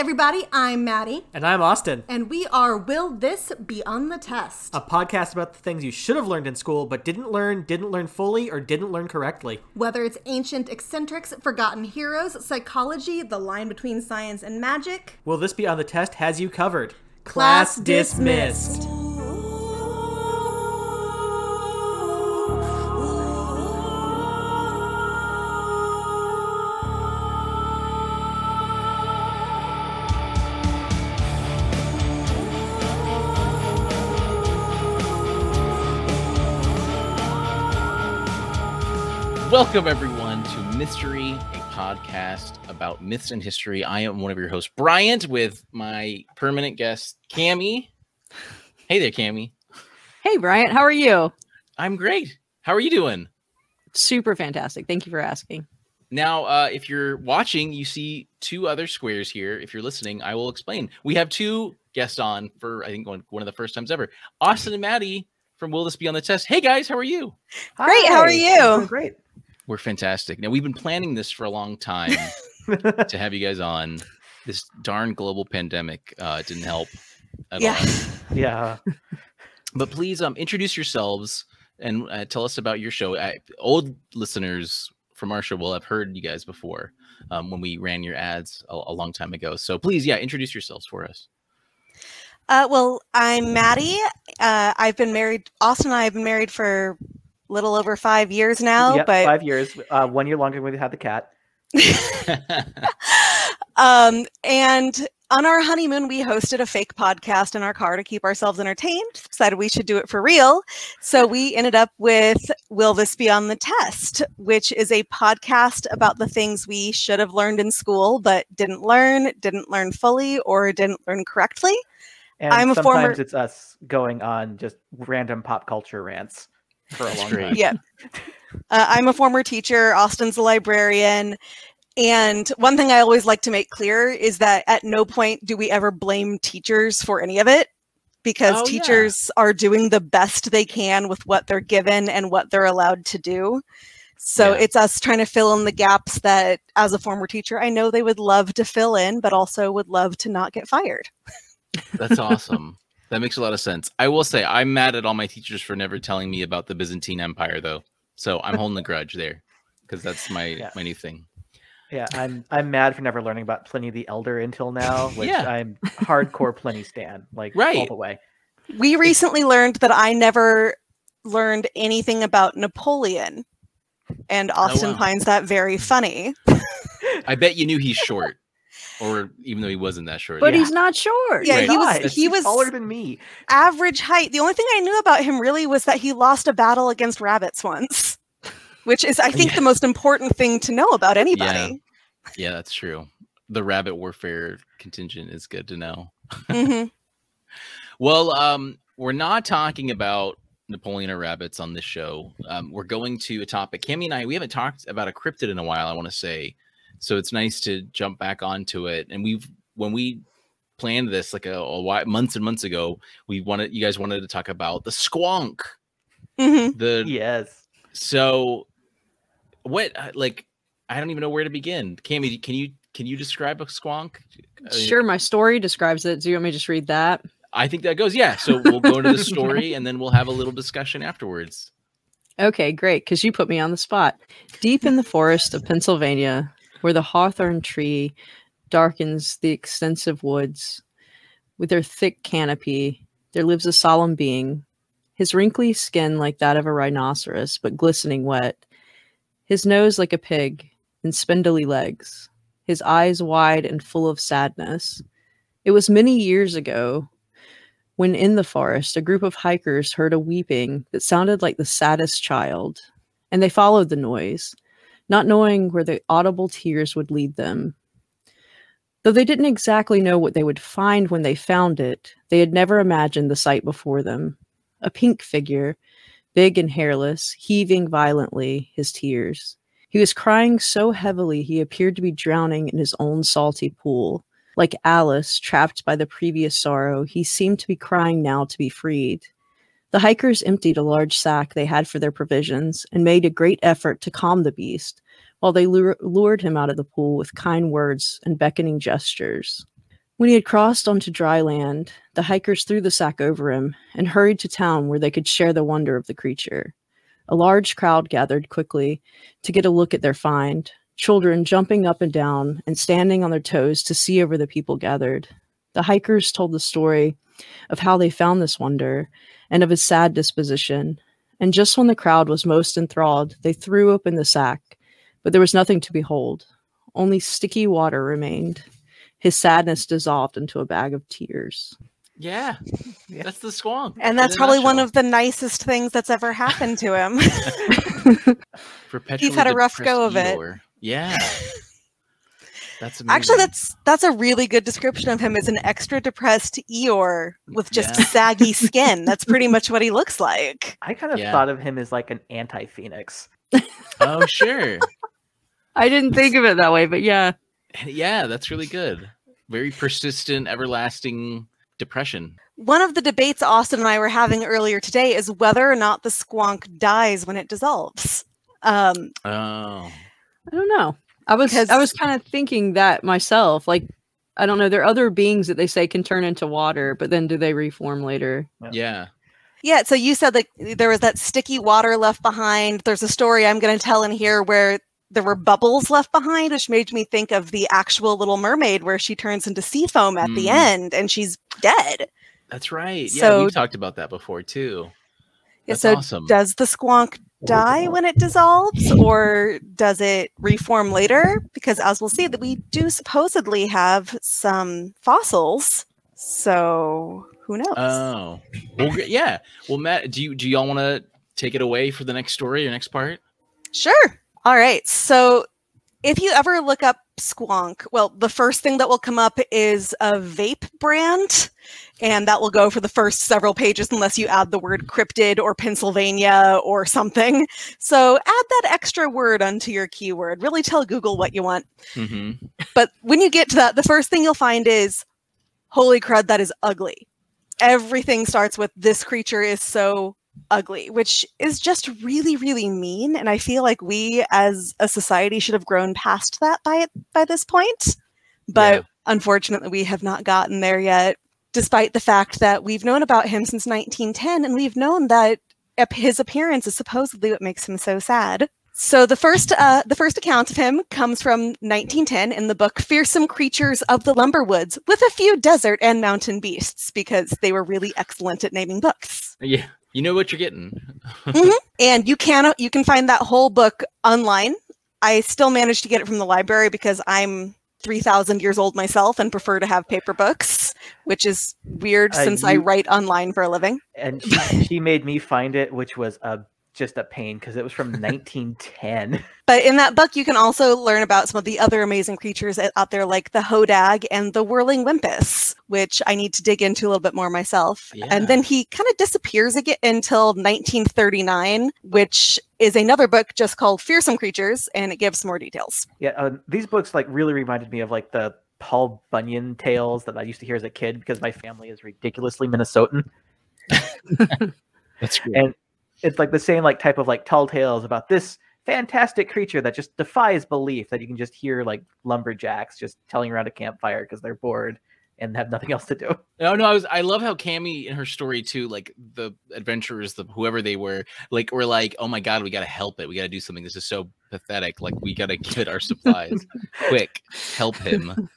everybody. I'm Maddie. And I'm Austin. And we are Will This Be on the Test? A podcast about the things you should have learned in school but didn't learn, didn't learn fully, or didn't learn correctly. Whether it's ancient eccentrics, forgotten heroes, psychology, the line between science and magic. Will This Be on the Test has you covered. Class dismissed. Welcome, everyone, to Mystery, a podcast about myths and history. I am one of your hosts, Bryant, with my permanent guest, Cami. Hey there, Cami. Hey, Bryant. How are you? I'm great. How are you doing? Super fantastic. Thank you for asking. Now, uh, if you're watching, you see two other squares here. If you're listening, I will explain. We have two guests on for, I think, one, one of the first times ever Austin and Maddie from Will This Be on the Test. Hey, guys, how are you? Great. How are you? Great. We're fantastic. Now we've been planning this for a long time to have you guys on. This darn global pandemic uh, didn't help at Yeah. all. Yeah. But please um, introduce yourselves and uh, tell us about your show. I, old listeners from our show will have heard you guys before um, when we ran your ads a, a long time ago. So please, yeah, introduce yourselves for us. Uh, well, I'm Maddie. Uh, I've been married. Austin and I have been married for a little over five years now. Yep, but five years. Uh, one year longer than we had the cat. um, and on our honeymoon, we hosted a fake podcast in our car to keep ourselves entertained. Decided we should do it for real. So we ended up with Will This Be on the Test, which is a podcast about the things we should have learned in school, but didn't learn, didn't learn fully, or didn't learn correctly. And I'm a sometimes former- it's us going on just random pop culture rants for a long time. Yeah. Uh, I'm a former teacher. Austin's a librarian. And one thing I always like to make clear is that at no point do we ever blame teachers for any of it because Oh, yeah. teachers are doing the best they can with what they're given and what they're allowed to do. So Yeah. it's us trying to fill in the gaps that, as a former teacher, I know they would love to fill in, but also would love to not get fired. That's awesome. That makes a lot of sense. I will say I'm mad at all my teachers for never telling me about the Byzantine Empire, though. So I'm holding a grudge there because that's my Yeah. my new thing. Yeah, I'm I'm mad for never learning about Pliny the Elder until now, which Yeah. I'm hardcore Pliny stan, like all the way. We recently learned that I never learned anything about Napoleon. And oh, Austin wow. finds that very funny. I bet you knew he's short, or even though he wasn't that short. But Yeah. he's not short. Yeah, Right. he was God, he he's was taller than me. average height. The only thing I knew about him really was that he lost a battle against rabbits once. Which is I think Yeah. the most important thing to know about anybody. Yeah, that's true. The rabbit warfare contingent is good to know. Mhm. Well, um, we're not talking about Napoleon or rabbits on this show. Um, we're going to a topic. Cami and I, we haven't talked about a cryptid in a while. I want to say, so it's nice to jump back onto it. And we've when we planned this like a, a while, months and months ago, we wanted you guys wanted to talk about the squonk. Mhm. The Yes. so what uh, like I don't even know where to begin. Cami, can you can you describe a squonk? Uh, Sure, my story describes it. Do you want me to just read that? I think that goes. Yeah. So we'll go into the story and then we'll have a little discussion afterwards. Okay, great, because you put me on the spot. Deep in the forest of Pennsylvania, where the hawthorn tree darkens the extensive woods with their thick canopy, there lives a solemn being, his wrinkly skin like that of a rhinoceros, but glistening wet, his nose like a pig, and spindly legs, his eyes wide and full of sadness. It was many years ago when in the forest a group of hikers heard a weeping that sounded like the saddest child, and they followed the noise, not knowing where the audible tears would lead them. Though they didn't exactly know what they would find when they found it, they had never imagined the sight before them. A pink figure, big and hairless, heaving violently his tears. He was crying so heavily he appeared to be drowning in his own salty pool. Like Alice, trapped by the previous sorrow, he seemed to be crying now to be freed. The hikers emptied a large sack they had for their provisions and made a great effort to calm the beast, while they lured him out of the pool with kind words and beckoning gestures. When he had crossed onto dry land, the hikers threw the sack over him and hurried to town where they could share the wonder of the creature. A large crowd gathered quickly to get a look at their find, children jumping up and down and standing on their toes to see over the people gathered. The hikers told the story of how they found this wonder and of his sad disposition. And just when the crowd was most enthralled, they threw open the sack, but there was nothing to behold. Only sticky water remained. His sadness dissolved into a bag of tears. Yeah, Yeah. that's the squonk. And that's probably one of the nicest things that's ever happened to him. He's had a rough go of it. Eeyore. Yeah. That's Actually, that's that's a really good description of him as an extra depressed Eeyore with just Yeah. saggy skin. That's pretty much what he looks like. I kind of Yeah. thought of him as like an anti-Phoenix. oh sure. I didn't think of it that way, but yeah. Yeah, that's really good. Very persistent, everlasting depression. One of the debates Austin and I were having earlier today is whether or not the squonk dies when it dissolves. Um, Oh. I don't know. I was I was kind of thinking that myself. Like, I don't know. There are other beings that they say can turn into water, but then do they reform later? Yeah. yeah, so you said that there was that sticky water left behind. There's a story I'm going to tell in here where there were bubbles left behind, which made me think of the actual Little Mermaid where she turns into sea foam at the Mm. end and she's dead. That's right. Yeah, So- we've talked about that before too. Yeah, so awesome. does the squonk die when it dissolves or does it reform later? Because as we'll see that we do supposedly have some fossils. So who knows? Oh. Well, yeah. Well, Matt, do you do y'all want to take it away for the next story or next part? Sure. All right. So if you ever look up Squonk, well, the first thing that will come up is a vape brand, and that will go for the first several pages unless you add the word cryptid or Pennsylvania or something. So add that extra word onto your keyword. Really tell Google what you want. Mm-hmm. But when you get to that, the first thing you'll find is, holy crud, that is ugly. Everything starts with this creature is so ugly, which is just really, really mean. And I feel like we as a society should have grown past that by by this point. But Yeah. unfortunately, we have not gotten there yet, despite the fact that we've known about him since 1910, and we've known that his appearance is supposedly what makes him so sad. So the first uh, the first account of him comes from 1910 in the book Fearsome Creatures of the Lumberwoods with a few desert and mountain beasts because they were really excellent at naming books. Yeah. You know what you're getting. And you can you can find that whole book online. I still managed to get it from the library because I'm 3000 years old myself and prefer to have paper books, which is weird Uh, since I write online for a living. And she, she made me find it, which was a just a pain because it was from 1910. But in that book, you can also learn about some of the other amazing creatures out there, like the hodag and the whirling wimpus, which I need to dig into a little bit more myself. Yeah. And then he kind of disappears again until 1939, which is another book just called Fearsome Creatures, and it gives more details. Yeah, uh, these books like really reminded me of like the Paul Bunyan tales that I used to hear as a kid because my family is ridiculously Minnesotan. That's great. And it's like the same like type of like tall tales about this fantastic creature that just defies belief that you can just hear like lumberjacks just telling around a campfire because they're bored and have nothing else to do. No, no, I was I love how Cami in her story too, like the adventurers, the whoever they were, like were like, Oh my god, we gotta help it. We gotta do something. This is so pathetic. Like we gotta get our supplies. Quick, help him.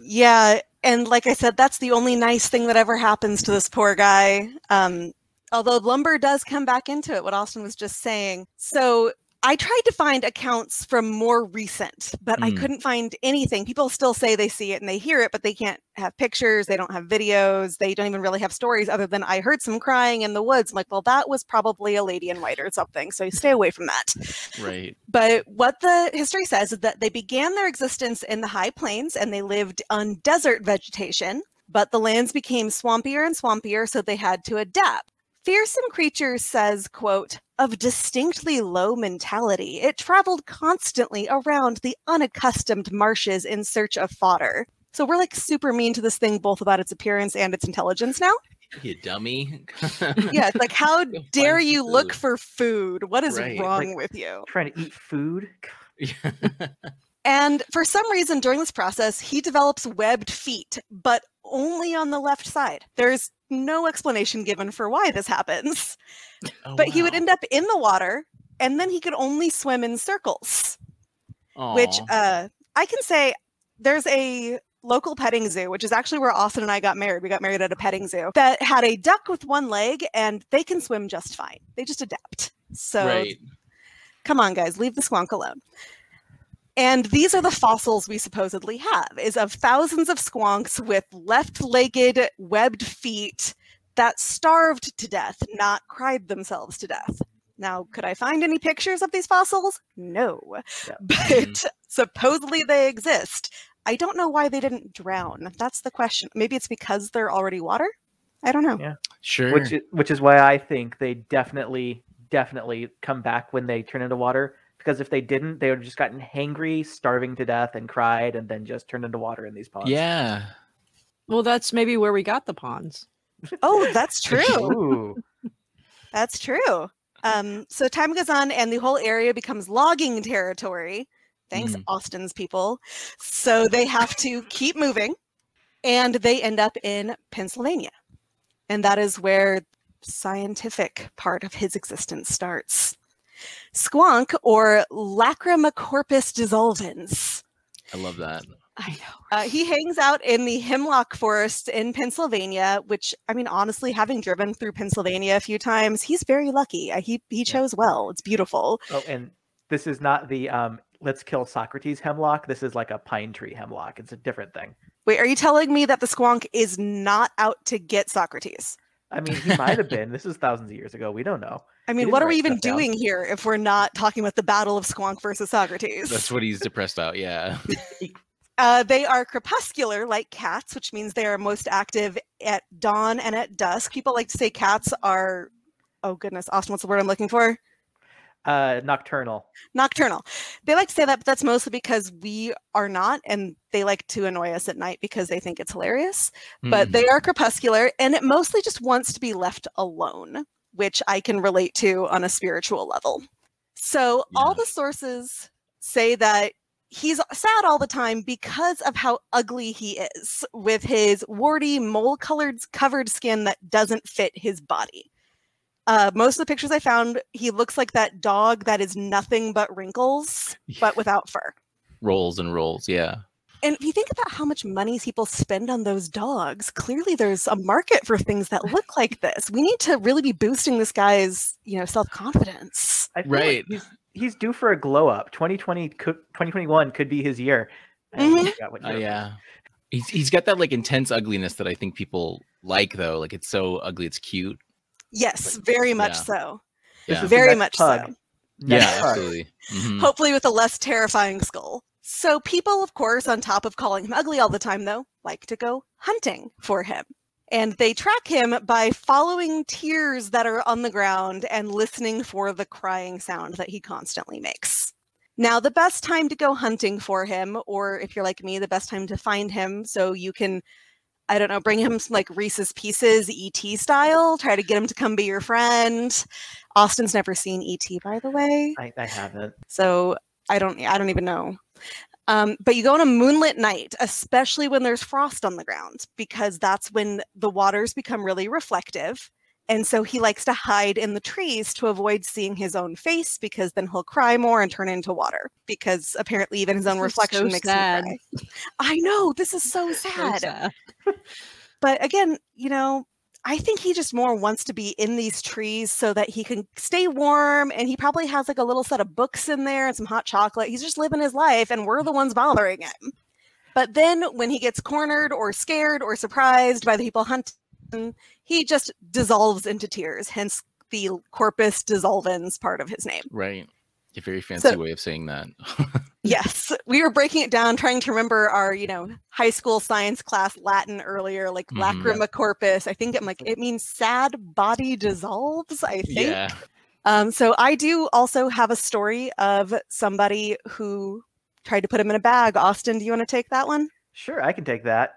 Yeah, and like I said, that's the only nice thing that ever happens to this poor guy. Um, although lumber does come back into it, what Austin was just saying. So I tried to find accounts from more recent, but I Mm. couldn't find anything. People still say they see it and they hear it, but they can't have pictures, they don't have videos, they don't even really have stories other than I heard some crying in the woods. I'm like, well, that was probably a lady in white or something. So stay away from that. Right. But what the history says is that they began their existence in the high plains and they lived on desert vegetation, but the lands became swampier and swampier, so they had to adapt. Fearsome Creatures says, quote, of distinctly low mentality, it traveled constantly around the unaccustomed marshes in search of fodder. So we're like super mean to this thing, both about its appearance and its intelligence now. You dummy. Yeah, it's like, how dare some you look for food? What is Right, wrong like- with you? Trying to eat food. And for some reason during this process, he develops webbed feet, but only on the left side. There's no explanation given for why this happens. Oh, but he would end up in the water and then he could only swim in circles, which uh, I can say there's a local petting zoo, which is actually where Austin and I got married. We got married at a petting zoo that had a duck with one leg and they can swim just fine. They just adapt. So right. come on guys leave the squonk alone and these are the fossils we supposedly have is of thousands of squonks with left-legged webbed feet that starved to death not cried themselves to death now could i find any pictures of these fossils no Yeah. but supposedly they exist i don't know why they didn't drown that's the question maybe it's because they're already water i don't know Yeah. Sure. which is, which is why I think they definitely definitely come back when they turn into water. Because if they didn't, they would have just gotten hangry, starving to death, and cried, and then just turned into water in these ponds. yeah. Well, that's maybe where we got the ponds. oh that's true That's true. Um, so time goes on, and the whole area becomes logging territory. Thanks, Mm. Austin's people. So they have to keep moving, and they end up in Pennsylvania, and that is where scientific part of his existence starts. Squonk, or Lacrimacorpus dissolvens. I love that. I know. Uh, he hangs out in the hemlock forest in Pennsylvania, which I mean, honestly, having driven through Pennsylvania a few times, he's very lucky. Uh, he he chose well. It's beautiful. Oh, and this is not the um, let's kill Socrates hemlock. This is like a pine tree hemlock. It's a different thing. Wait, are you telling me that the squonk is not out to get Socrates? I mean, he might have been. This is thousands of years ago. We don't know. I mean, what are we even stuff down. doing here if we're not talking about the Battle of Squonk versus Socrates? That's what he's depressed about. Yeah. Uh, they are crepuscular, like cats, which means they are most active at dawn and at dusk. People like to say cats are, oh goodness, Austin, what's the word I'm looking for? Uh, nocturnal. Nocturnal. They like to say that, but that's mostly because we are not, and they like to annoy us at night because they think it's hilarious. But Mm. they are crepuscular, and it mostly just wants to be left alone, which I can relate to on a spiritual level. So all the sources say that he's sad all the time because of how ugly he is with his warty mole colored covered skin that doesn't fit his body uh, most of the pictures i found he looks like that dog that is nothing but wrinkles but without fur rolls and rolls. Yeah. And if you think about how much money people spend on those dogs clearly there's a market for things that look like this we need to really be boosting this guy's you know self-confidence I feel like Right. he's he's due for a glow up. 2020 could 2021 could be his year. I almost year it was. yeah. He's he's got that like intense ugliness that I think people like though. Like it's so ugly, it's cute. yes very much Yeah. so Yeah. very much pug. so Next yeah, pug. absolutely. Mhm. hopefully with a less terrifying skull. So people, of course, on top of calling him ugly all the time, though, like to go hunting for him. And they track him by following tears that are on the ground and listening for the crying sound that he constantly makes. Now, the best time to go hunting for him, or if you're like me, the best time to find him so you can, I don't know, bring him some like Reese's Pieces ET style, try to get him to come be your friend. Austin's never seen ET, by the way. I, I haven't. So I don't I don't even know. Um, but you go on a moonlit night, especially when there's frost on the ground, because that's when the waters become really reflective. And so he likes to hide in the trees to avoid seeing his own face because then he'll cry more and turn into water. Because apparently even his own This reflection so makes sad. him cry. I know, this is so So sad. sad. But again, you know, I think he just more wants to be in these trees so that he can stay warm. And he probably has like a little set of books in there and some hot chocolate. He's just living his life, and we're the ones bothering him. But then when he gets cornered or scared or surprised by the people hunting, he just dissolves into tears, hence the corpus dissolvens part of his name. Right. A very fancy So- way of saying that. Yes, we were breaking it down, trying to remember our, you know, high school science class Latin earlier, like Mhm. lacrima corpus. I think I'm like it means sad body dissolves. I think. yeah. Um, so I do also have a story of somebody who tried to put him in a bag. Austin, do you want to take that one? Sure, I can take that.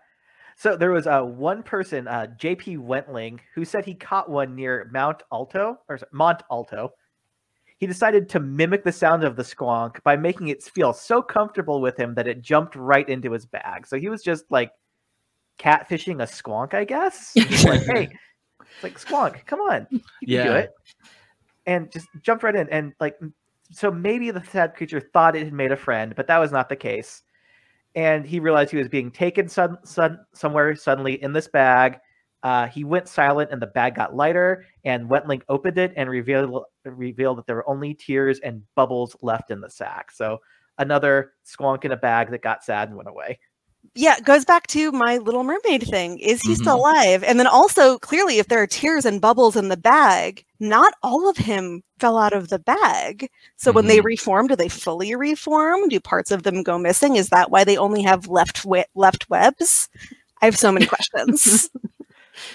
So there was uh, one person, uh, J.P. Wentling, who said he caught one near Mount Alto or sorry, Mont Alto. He decided to mimic the sound of the squonk by making it feel so comfortable with him that it jumped right into his bag. So he was just like catfishing a squonk, I guess. Like, hey, it's like squonk, come on, you can do Yeah. it, and just jumped right in. And like, so maybe the sad creature thought it had made a friend, but that was not the case. And he realized he was being taken sud- somewhere suddenly in this bag. Uh, he went silent, and the bag got lighter. And Wentling opened it and revealed revealed that there were only tears and bubbles left in the sack. So another squonk in a bag that got sad and went away. Yeah, it goes back to my Little Mermaid thing. Is he still Mhm. alive? And then also, clearly, if there are tears and bubbles in the bag, not all of him fell out of the bag. So when they reform, do they fully reform? Do parts of them go missing? Is that why they only have left we- left webs? I have so many questions.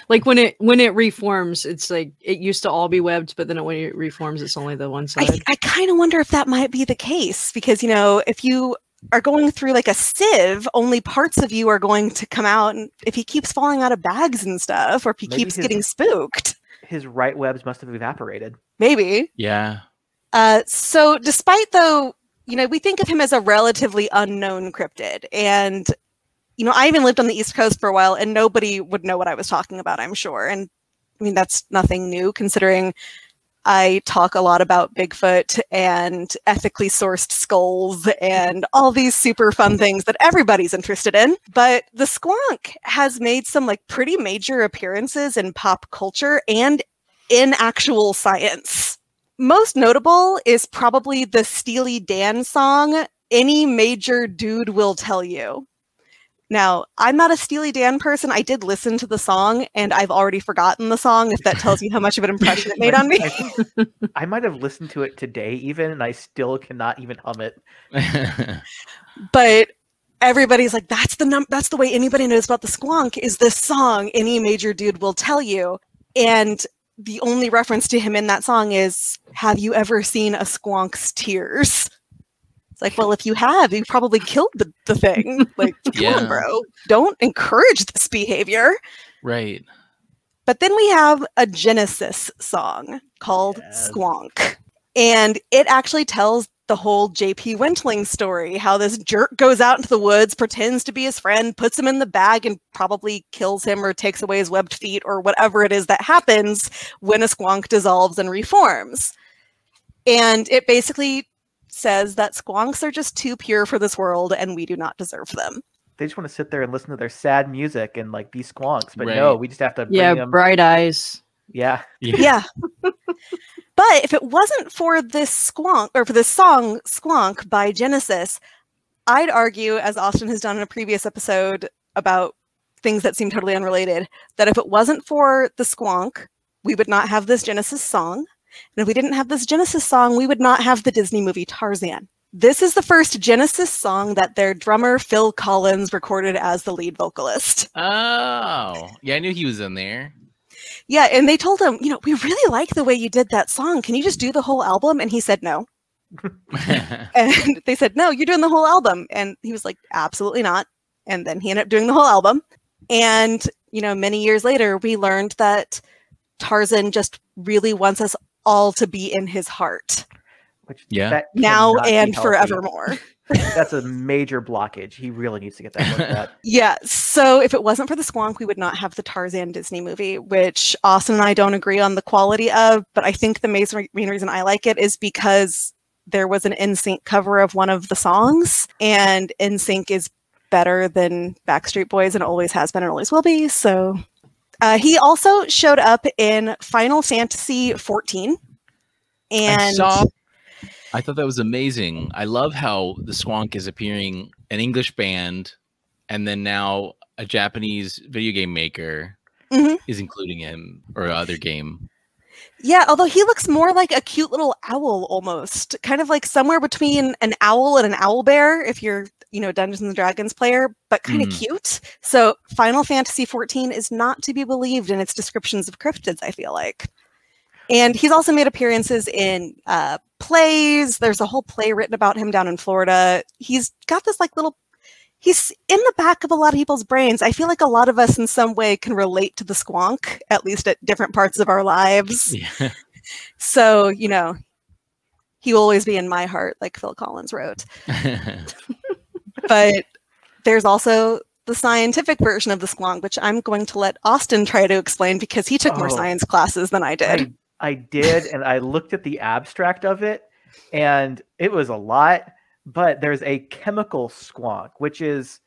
Like when it when it reforms, it's like it used to all be webbed, but then when it reforms, it's only the one I, side. I kind of wonder if that might be the case because you know if you are going through like a sieve, only parts of you are going to come out. And if he keeps falling out of bags and stuff, or if he Maybe keeps his- getting spooked, His right webs must have evaporated. maybe. Yeah. Uh, so, despite though, you know, we think of him as a relatively unknown cryptid, and you know, I even lived on the East Coast for a while, and nobody would know what I was talking about. I'm sure, and I mean that's nothing new considering I talk a lot about Bigfoot and ethically sourced skulls and all these super fun things that everybody's interested in. But the squonk has made some like pretty major appearances in pop culture and in actual science. Most notable is probably the Steely Dan song, Any Major Dude Will Tell You. Now, I'm not a Steely Dan person. I did listen to the song and I've already forgotten the song, if that tells you how much of an impression it made on me. I, I might have listened to it today, even, and I still cannot even hum it. but everybody's like that's the num- that's the way anybody knows about the squonk is this song any major dude will tell you and the only reference to him in that song is have you ever seen a squonk's tears it's like well if you have you probably killed the, the thing like come Yeah. on bro don't encourage this behavior right. but then we have a Genesis song called Yes. Squonk. And it actually tells the whole JP Wentling story how this jerk goes out into the woods, pretends to be his friend, puts him in the bag, and probably kills him or takes away his webbed feet or whatever it is that happens when a squonk dissolves and reforms. And it basically says that squonks are just too pure for this world and we do not deserve them. They just want to sit there and listen to their sad music and like be squonks, but no, we just have to bring Yeah, them. bright eyes. Yeah, yeah. but if it wasn't for this squonk or for this song Squonk by Genesis, I'd argue, as Austin has done in a previous episode about things that seem totally unrelated, that if it wasn't for the squonk, we would not have this Genesis song. And if we didn't have this Genesis song, we would not have the Disney movie Tarzan. This is the first Genesis song that their drummer Phil Collins recorded as the lead vocalist. Oh, yeah. I knew he was in there. Yeah, and they told him, you know, we really like the way you did that song. Can you just do the whole album? And he said no. And they said, no, you're doing the whole album. And he was like, absolutely not. And then he ended up doing the whole album. And, you know, many years later, we learned that Tarzan just really wants us all to be in his heart which Yeah. that now and forevermore. That's a major blockage. He really needs to get that looked at. Yeah. So if it wasn't for the Squonk, we would not have the Tarzan Disney movie, which Austin and I don't agree on the quality of. But I think the main re- main reason I like it is because there was an NSYNC cover of one of the songs, and NSYNC is better than Backstreet Boys and always has been and always will be. So uh, he also showed up in Final Fantasy 14. I And saw. I thought that was amazing. I love how the Squonk is appearing an English band, and then now a Japanese video game maker Mhm. is including him or other game. Yeah, although he looks more like a cute little owl almost, kind of like somewhere between an owl and an owl bear if you're, you know, Dungeons and Dragons player, but kind of Mhm. cute. So, Final Fantasy 14 is not to be believed in its descriptions of cryptids, I feel like. And he's also made appearances in uh, plays. There's a whole play written about him down in Florida. He's got this like little he's in the back of a lot of people's brains. I feel like a lot of us in some way can relate to the squonk, at least at different parts of our lives. Yeah. So, you know, He will always be in my heart, like Phil Collins wrote. But there's also the scientific version of the squonk, which I'm going to let Austin try to explain because he took more Oh. science classes than I did. I, I did, and I looked at the abstract of it, and it was a lot. But there's a chemical squonk, which is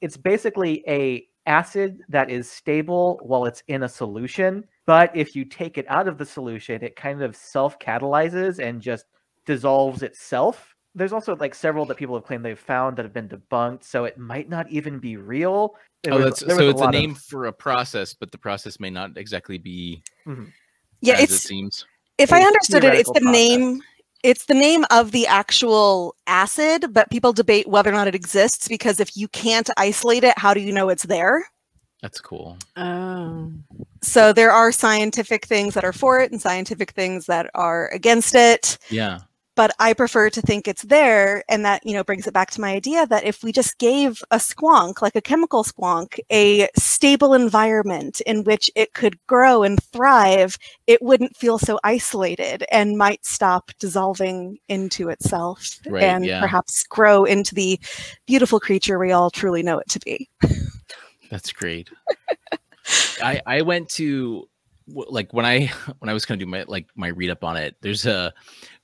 it's basically a acid that is stable while it's in a solution. But if you take it out of the solution, it kind of self-catalyzes and just dissolves itself. There's also like several that people have claimed they've found that have been debunked, so it might not even be real. There oh, was- that's so was it's a lot of- name for a process, but the process may not exactly be mm-hmm. yeah, as it seems. if I understood it, it's the process. name it's the name of the actual acid, but people debate whether or not it exists because if you can't isolate it, how do you know it's there? That's cool. Oh. So there are scientific things that are for it and scientific things that are against it. Yeah. But I prefer to think it's there. And that, you know, brings it back to my idea that if we just gave a squonk, like a chemical squonk, a stable environment in which it could grow and thrive, it wouldn't feel so isolated and might stop dissolving into itself Right, and yeah. perhaps grow into the beautiful creature we all truly know it to be. That's great. I I went to like when I when I was gonna do my like my read up on it. There's a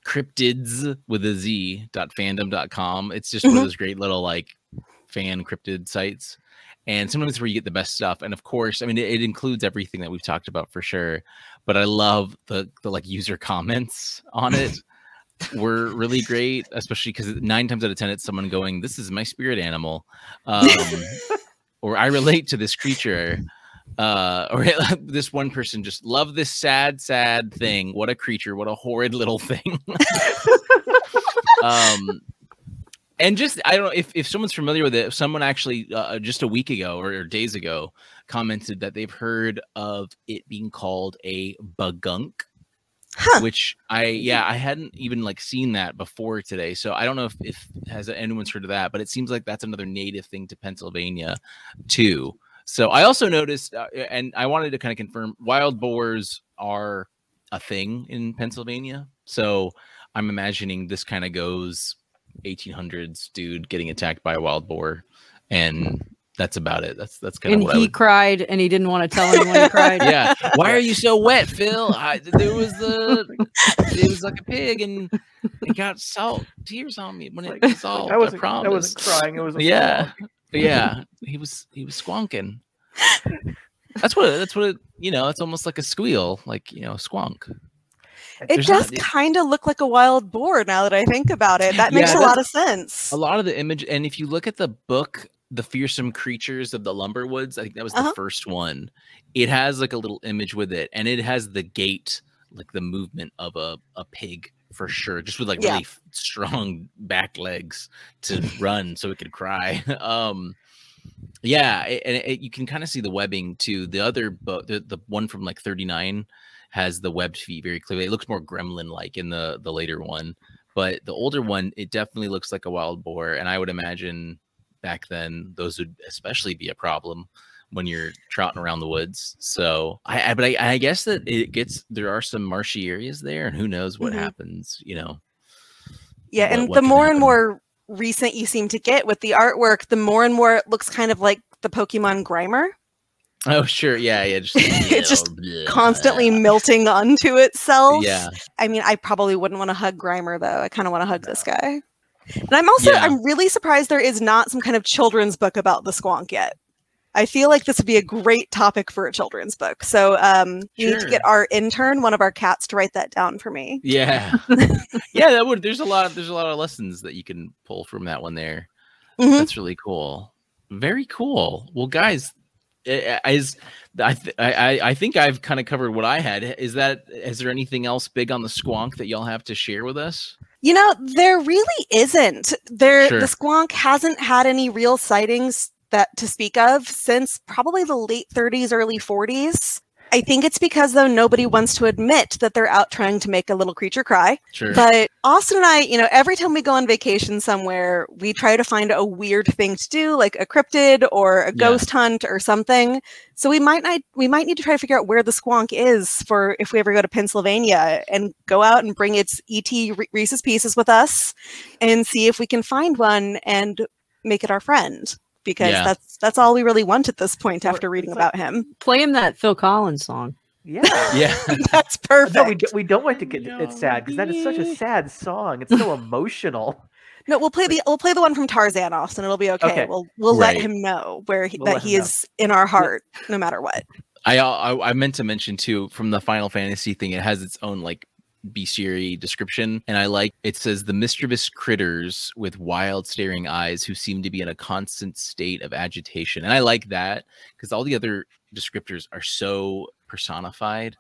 cryptids with a z dot fandom dot com. It's just one Mhm. of those great little like fan cryptid sites. And sometimes it's where you get the best stuff. And of course, I mean it, it includes everything that we've talked about for sure. But I love the the like user comments on it. were really great, especially because nine times out of ten it's someone going, "This is my spirit animal," um, or "I relate to this creature," uh, or this one person just love this sad, sad thing. What a creature! What a horrid little thing. um, and just I don't know if if someone's familiar with it. Someone actually uh, just a week ago or, or days ago commented that they've heard of it being called a bugunk. Huh. which I yeah I hadn't even like seen that before today. So I don't know if, if has anyone's heard of that, but it seems like that's another native thing to Pennsylvania too. So I also noticed, uh, and I wanted to kind of confirm, wild boars are a thing in Pennsylvania. So I'm imagining this kind of goes 1800s dude getting attacked by a wild boar, and that's about it. That's that's kind of And he would cried and he didn't want to tell anyone he cried. yeah. Why are you so wet, Phil? I, there was the it was like a pig and it got salt tears on me when it Like- dissolved. I wasn't, I wasn't crying. It was a Yeah. Yeah. He was he was squonking. That's what that's what it, you know. It's almost like a squeal, like you know, squonk. It There's does kind of look like a wild boar now that I think about it. That makes Yeah, a lot of sense. A lot of the image, and if you look at the book, "The Fearsome Creatures of the Lumberwoods," I think that was the Uh-huh. first one. It has like a little image with it, and it has the gait, like the movement of a a pig for sure, just with like Yeah. really strong back legs to run, so it could cry. um, yeah, a- and it, you can kind of see the webbing too. The other book, the, the one from like 39 has the webbed feet very clearly. It looks more gremlin like in the the later one, but the older one, it definitely looks like a wild boar. And I would imagine back then those would especially be a problem when you're trotting around the woods. So I, I but I, I guess that it gets there are some marshy areas there, and who knows what Mhm. happens, you know. Yeah, what- and what the more and more recent you seem to get with the artwork, the more and more it looks kind of like the Pokemon Grimer, Oh sure, yeah, yeah, just It's just constantly melting onto itself. Yeah, I mean, I probably wouldn't want to hug Grimer though. I kind of want to hug this guy. And I'm also Yeah. I'm really surprised there is not some kind of children's book about the squonk yet. I feel like this would be a great topic for a children's book. So um we need to get our intern, one of our cats, to write that down for me. yeah, yeah. That would. There's a lot. There's a lot of lessons that you can pull from that one there. Mhm. That's really cool. Very cool. Well, guys, is I th- I I- I think I've kind of covered what I had. Is that is there anything else big on the squonk that y'all have to share with us? You know, there really isn't. There Sure. the squonk hasn't had any real sightings that to speak of since probably the late 30s, early 40s. I think it's because though nobody wants to admit that they're out trying to make a little creature cry. Sure. But Austin and I, you know, every time we go on vacation somewhere, we try to find a weird thing to do, like a cryptid or a Yeah. ghost hunt or something. So we might not we might need to try to figure out where the squonk is for if we ever go to Pennsylvania and go out and bring its ET Re- Reese's Pieces with us and see if we can find one and make it our friend. Because Yeah. that's that's all we really want at this point after reading it's like- about him. Play him that Phil Collins song. Yeah. yeah. That's perfect. No, we, do, we don't want to get it sad because that is such a sad song. It's so emotional. No, we'll play the we'll play the one from Tarzan, Austin. It'll be okay. Okay. We'll we'll let him know where he, We'll that he him know. is in our heart, no matter what. I, I I meant to mention too from the Final Fantasy thing. It has its own like bestiary description, and I like it says the mischievous critters with wild staring eyes who seem to be in a constant state of agitation, and I like that because all the other descriptors are so personified.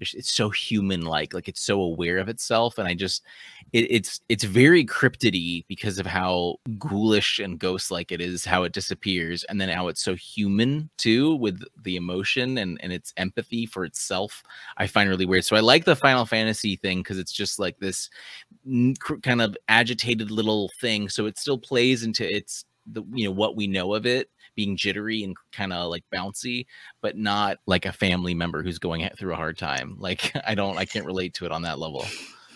It's so human like like it's so aware of itself and i just it, it's it's very cryptidy because of how ghoulish and ghost like it is how it disappears and then how it's so human too with the emotion and and its empathy for itself i find really weird. So i like the final fantasy thing because it's just like this kind of agitated little thing so it still plays into its the you know what we know of it being jittery and kind of like bouncy but not like a family member who's going through a hard time like i don't i can't relate to it on that level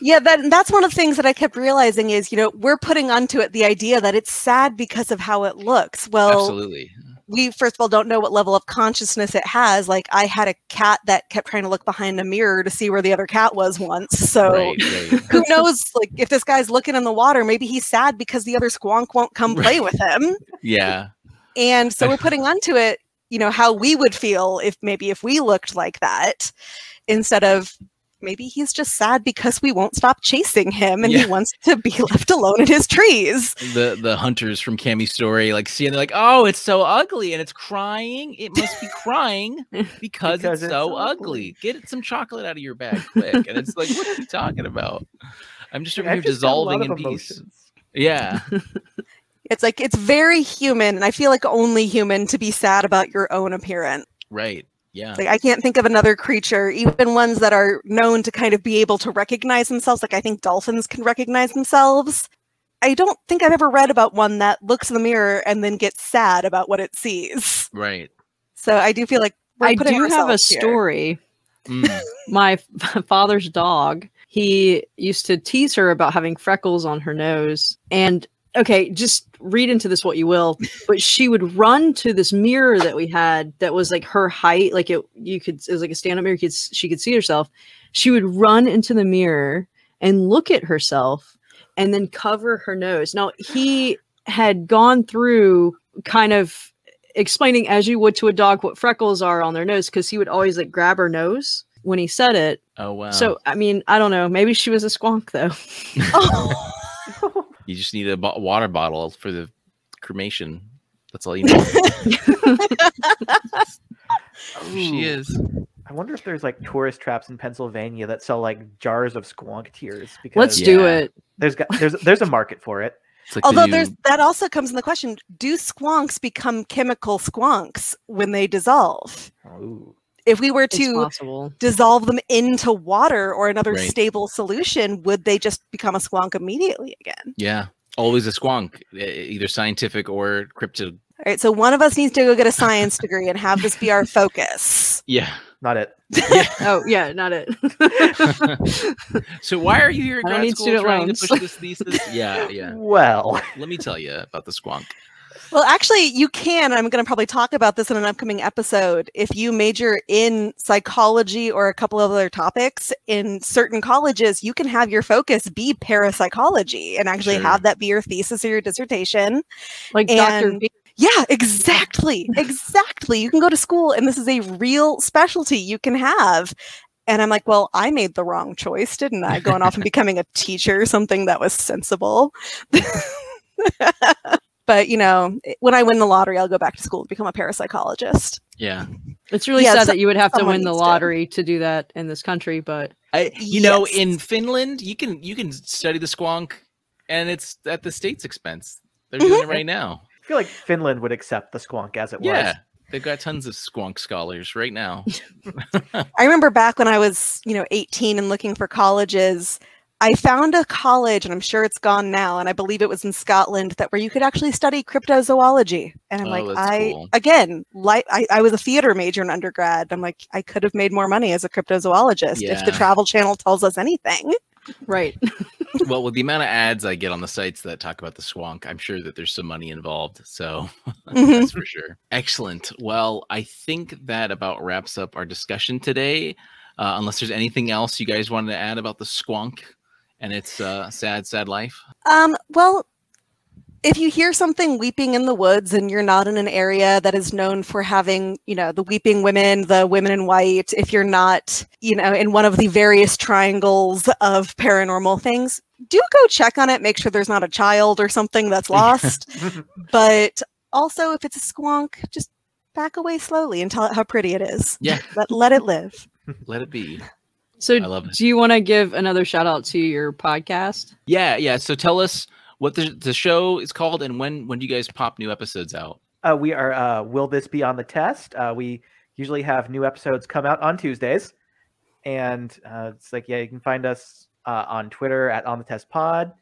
Yeah, that that's one of the things that I kept realizing is, you know, we're putting onto it the idea that it's sad because of how it looks. Well, absolutely we first of all don't know what level of consciousness it has. Like I had a cat that kept trying to look behind a mirror to see where the other cat was once. So right, right. who knows like if this guy's looking in the water, maybe he's sad because the other squonk won't come play with him. yeah And so we're putting onto it, you know, how we would feel if maybe if we looked like that instead of maybe he's just sad because we won't stop chasing him and Yeah. he wants to be left alone in his trees. the the hunters from Cami's story like see and they're like oh it's so ugly and it's crying it must be crying because, Because it's, it's so ugly. ugly get some chocolate out of your bag quick and it's like what are you talking about i'm just over I've here just got a lot dissolving in of peace yeah It's like it's very human and I feel like only human to be sad about your own appearance. right yeah Like I can't think of another creature, even ones that are known to kind of be able to recognize themselves. Like I think dolphins can recognize themselves. I don't think I've ever read about one that looks in the mirror and then gets sad about what it sees. right So I do feel like we're I putting do have a story. Mm, My father's dog, he used to tease her about having freckles on her nose. And okay, just read into this what you will, but she would run to this mirror that we had that was like her height, like it you could it was like a stand-up mirror, you could, she could see herself. She would run into the mirror and look at herself and then cover her nose. Now he had gone through kind of explaining as you would to a dog what freckles are on their nose because he would always like grab her nose when he said it. oh wow So I mean, I don't know. Maybe she was a squonk though. Oh, you just need a bo- water bottle for the cremation that's all you need she is I wonder if there's like tourist traps in Pennsylvania that sell like jars of squonk tears. Because Let's do Yeah. it. there's got there's there's a market for it. it's like the Although new- there's that also comes in the question: Do squonks become chemical squonks when they dissolve? Ooh. If we were to dissolve them into water or another Right. stable solution, would they just become a squonk immediately again? yeah always a squonk either scientific or cryptid All right, so one of us needs to go get a science degree and have this be our focus. yeah Not it. Oh yeah, not it. so why are you here at grad need school trying loans. to push this thesis? Yeah, yeah. Well, Let me tell you about the squonk. Well, actually, you can. I'm going to probably talk about this in an upcoming episode. If you major in psychology or a couple of other topics in certain colleges, you can have your focus be parapsychology and actually Sure. have that be your thesis or your dissertation. like Dr. B. Yeah, exactly. Exactly. You can go to school and this is a real specialty you can have. And I'm like, well, I made the wrong choice, didn't I? Going off and becoming a teacher, something that was sensible. but, you know, when I win the lottery, I'll go back to school and become a parapsychologist. Yeah. It's really Yeah, sad so- that you would have to win the needs to. lottery to do that in this country, but I, you know, in Finland, you can you can study the squonk, and it's at the state's expense. They're doing it mm-hmm. right now. I feel like Finland would accept the squonk as it was. Yeah, They've got tons of squonk scholars right now. I remember back when I was, you know, 18 and looking for colleges, I found a college, and I'm sure it's gone now, and I believe it was in Scotland that where you could actually study cryptozoology. And I'm Oh, like, I cool. again, like I, I was a theater major in undergrad. I'm like, I could have made more money as a cryptozoologist if the Travel Channel tells us anything. Right. well, with the amount of ads I get on the sites that talk about the swank, I'm sure that there's some money involved. So Mhm. that's for sure. Excellent. Well, I think that about wraps up our discussion today. Uh, unless there's anything else you guys wanted to add about the squonk and its uh, sad, sad life. Um, well, if you hear something weeping in the woods and you're not in an area that is known for having, you know, the weeping women, the women in white, if you're not, you know, in one of the various triangles of paranormal things, do go check on it, make sure there's not a child or something that's lost. but also if it's a squonk, just back away slowly and tell it how pretty it is. Yeah. Let let it live. Let it be. So, I love do you want to give another shout out to your podcast? Yeah, yeah. So tell us what the, the show is called and when when do you guys pop new episodes out? Uh, we are uh, Will This Be on the Test? Uh, we usually have new episodes come out on Tuesdays. And uh, it's like, yeah, you can find us uh, on Twitter at On the Test Pod.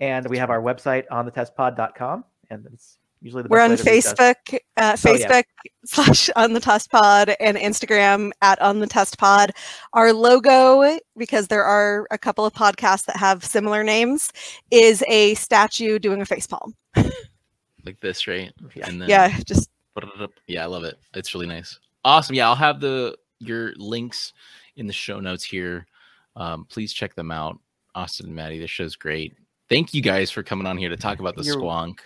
And we have our website, on the test onthetestpod.com. And it's usually the We're on best way to reach. Facebook, uh, Oh, yeah. Facebook slash on the test pod and Instagram at on the test pod. Our logo, because there are a couple of podcasts that have similar names, is a statue doing a facepalm. Like this, right? Yeah. And then Yeah, just Yeah, I love it. It's really nice. Awesome. Yeah, I'll have the your links in the show notes here. Um, please check them out. Austin and Maddie, this show's great. Thank you guys for coming on here to talk about the You're- squonk.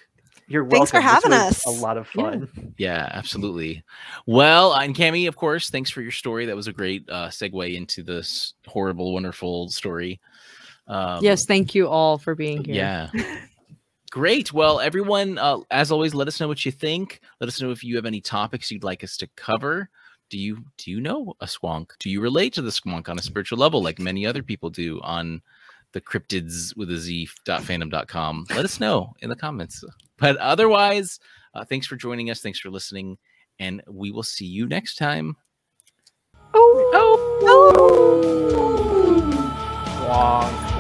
You're Thanks for having us. A lot of Yeah. fun. Yeah, absolutely. Well, and Cami, of course, thanks for your story. That was a great uh, segue into this horrible, wonderful story. Um, yes, thank you all for being here. Yeah. Great. Well, everyone, uh, as always, let us know what you think. Let us know if you have any topics you'd like us to cover. Do you do you know a squonk? Do you relate to the squonk on a spiritual level, like many other people do on the cryptids with a z fandom.com? Let us know in the comments. But otherwise, uh, thanks for joining us. Thanks for listening, and we will see you next time. oh, Wong.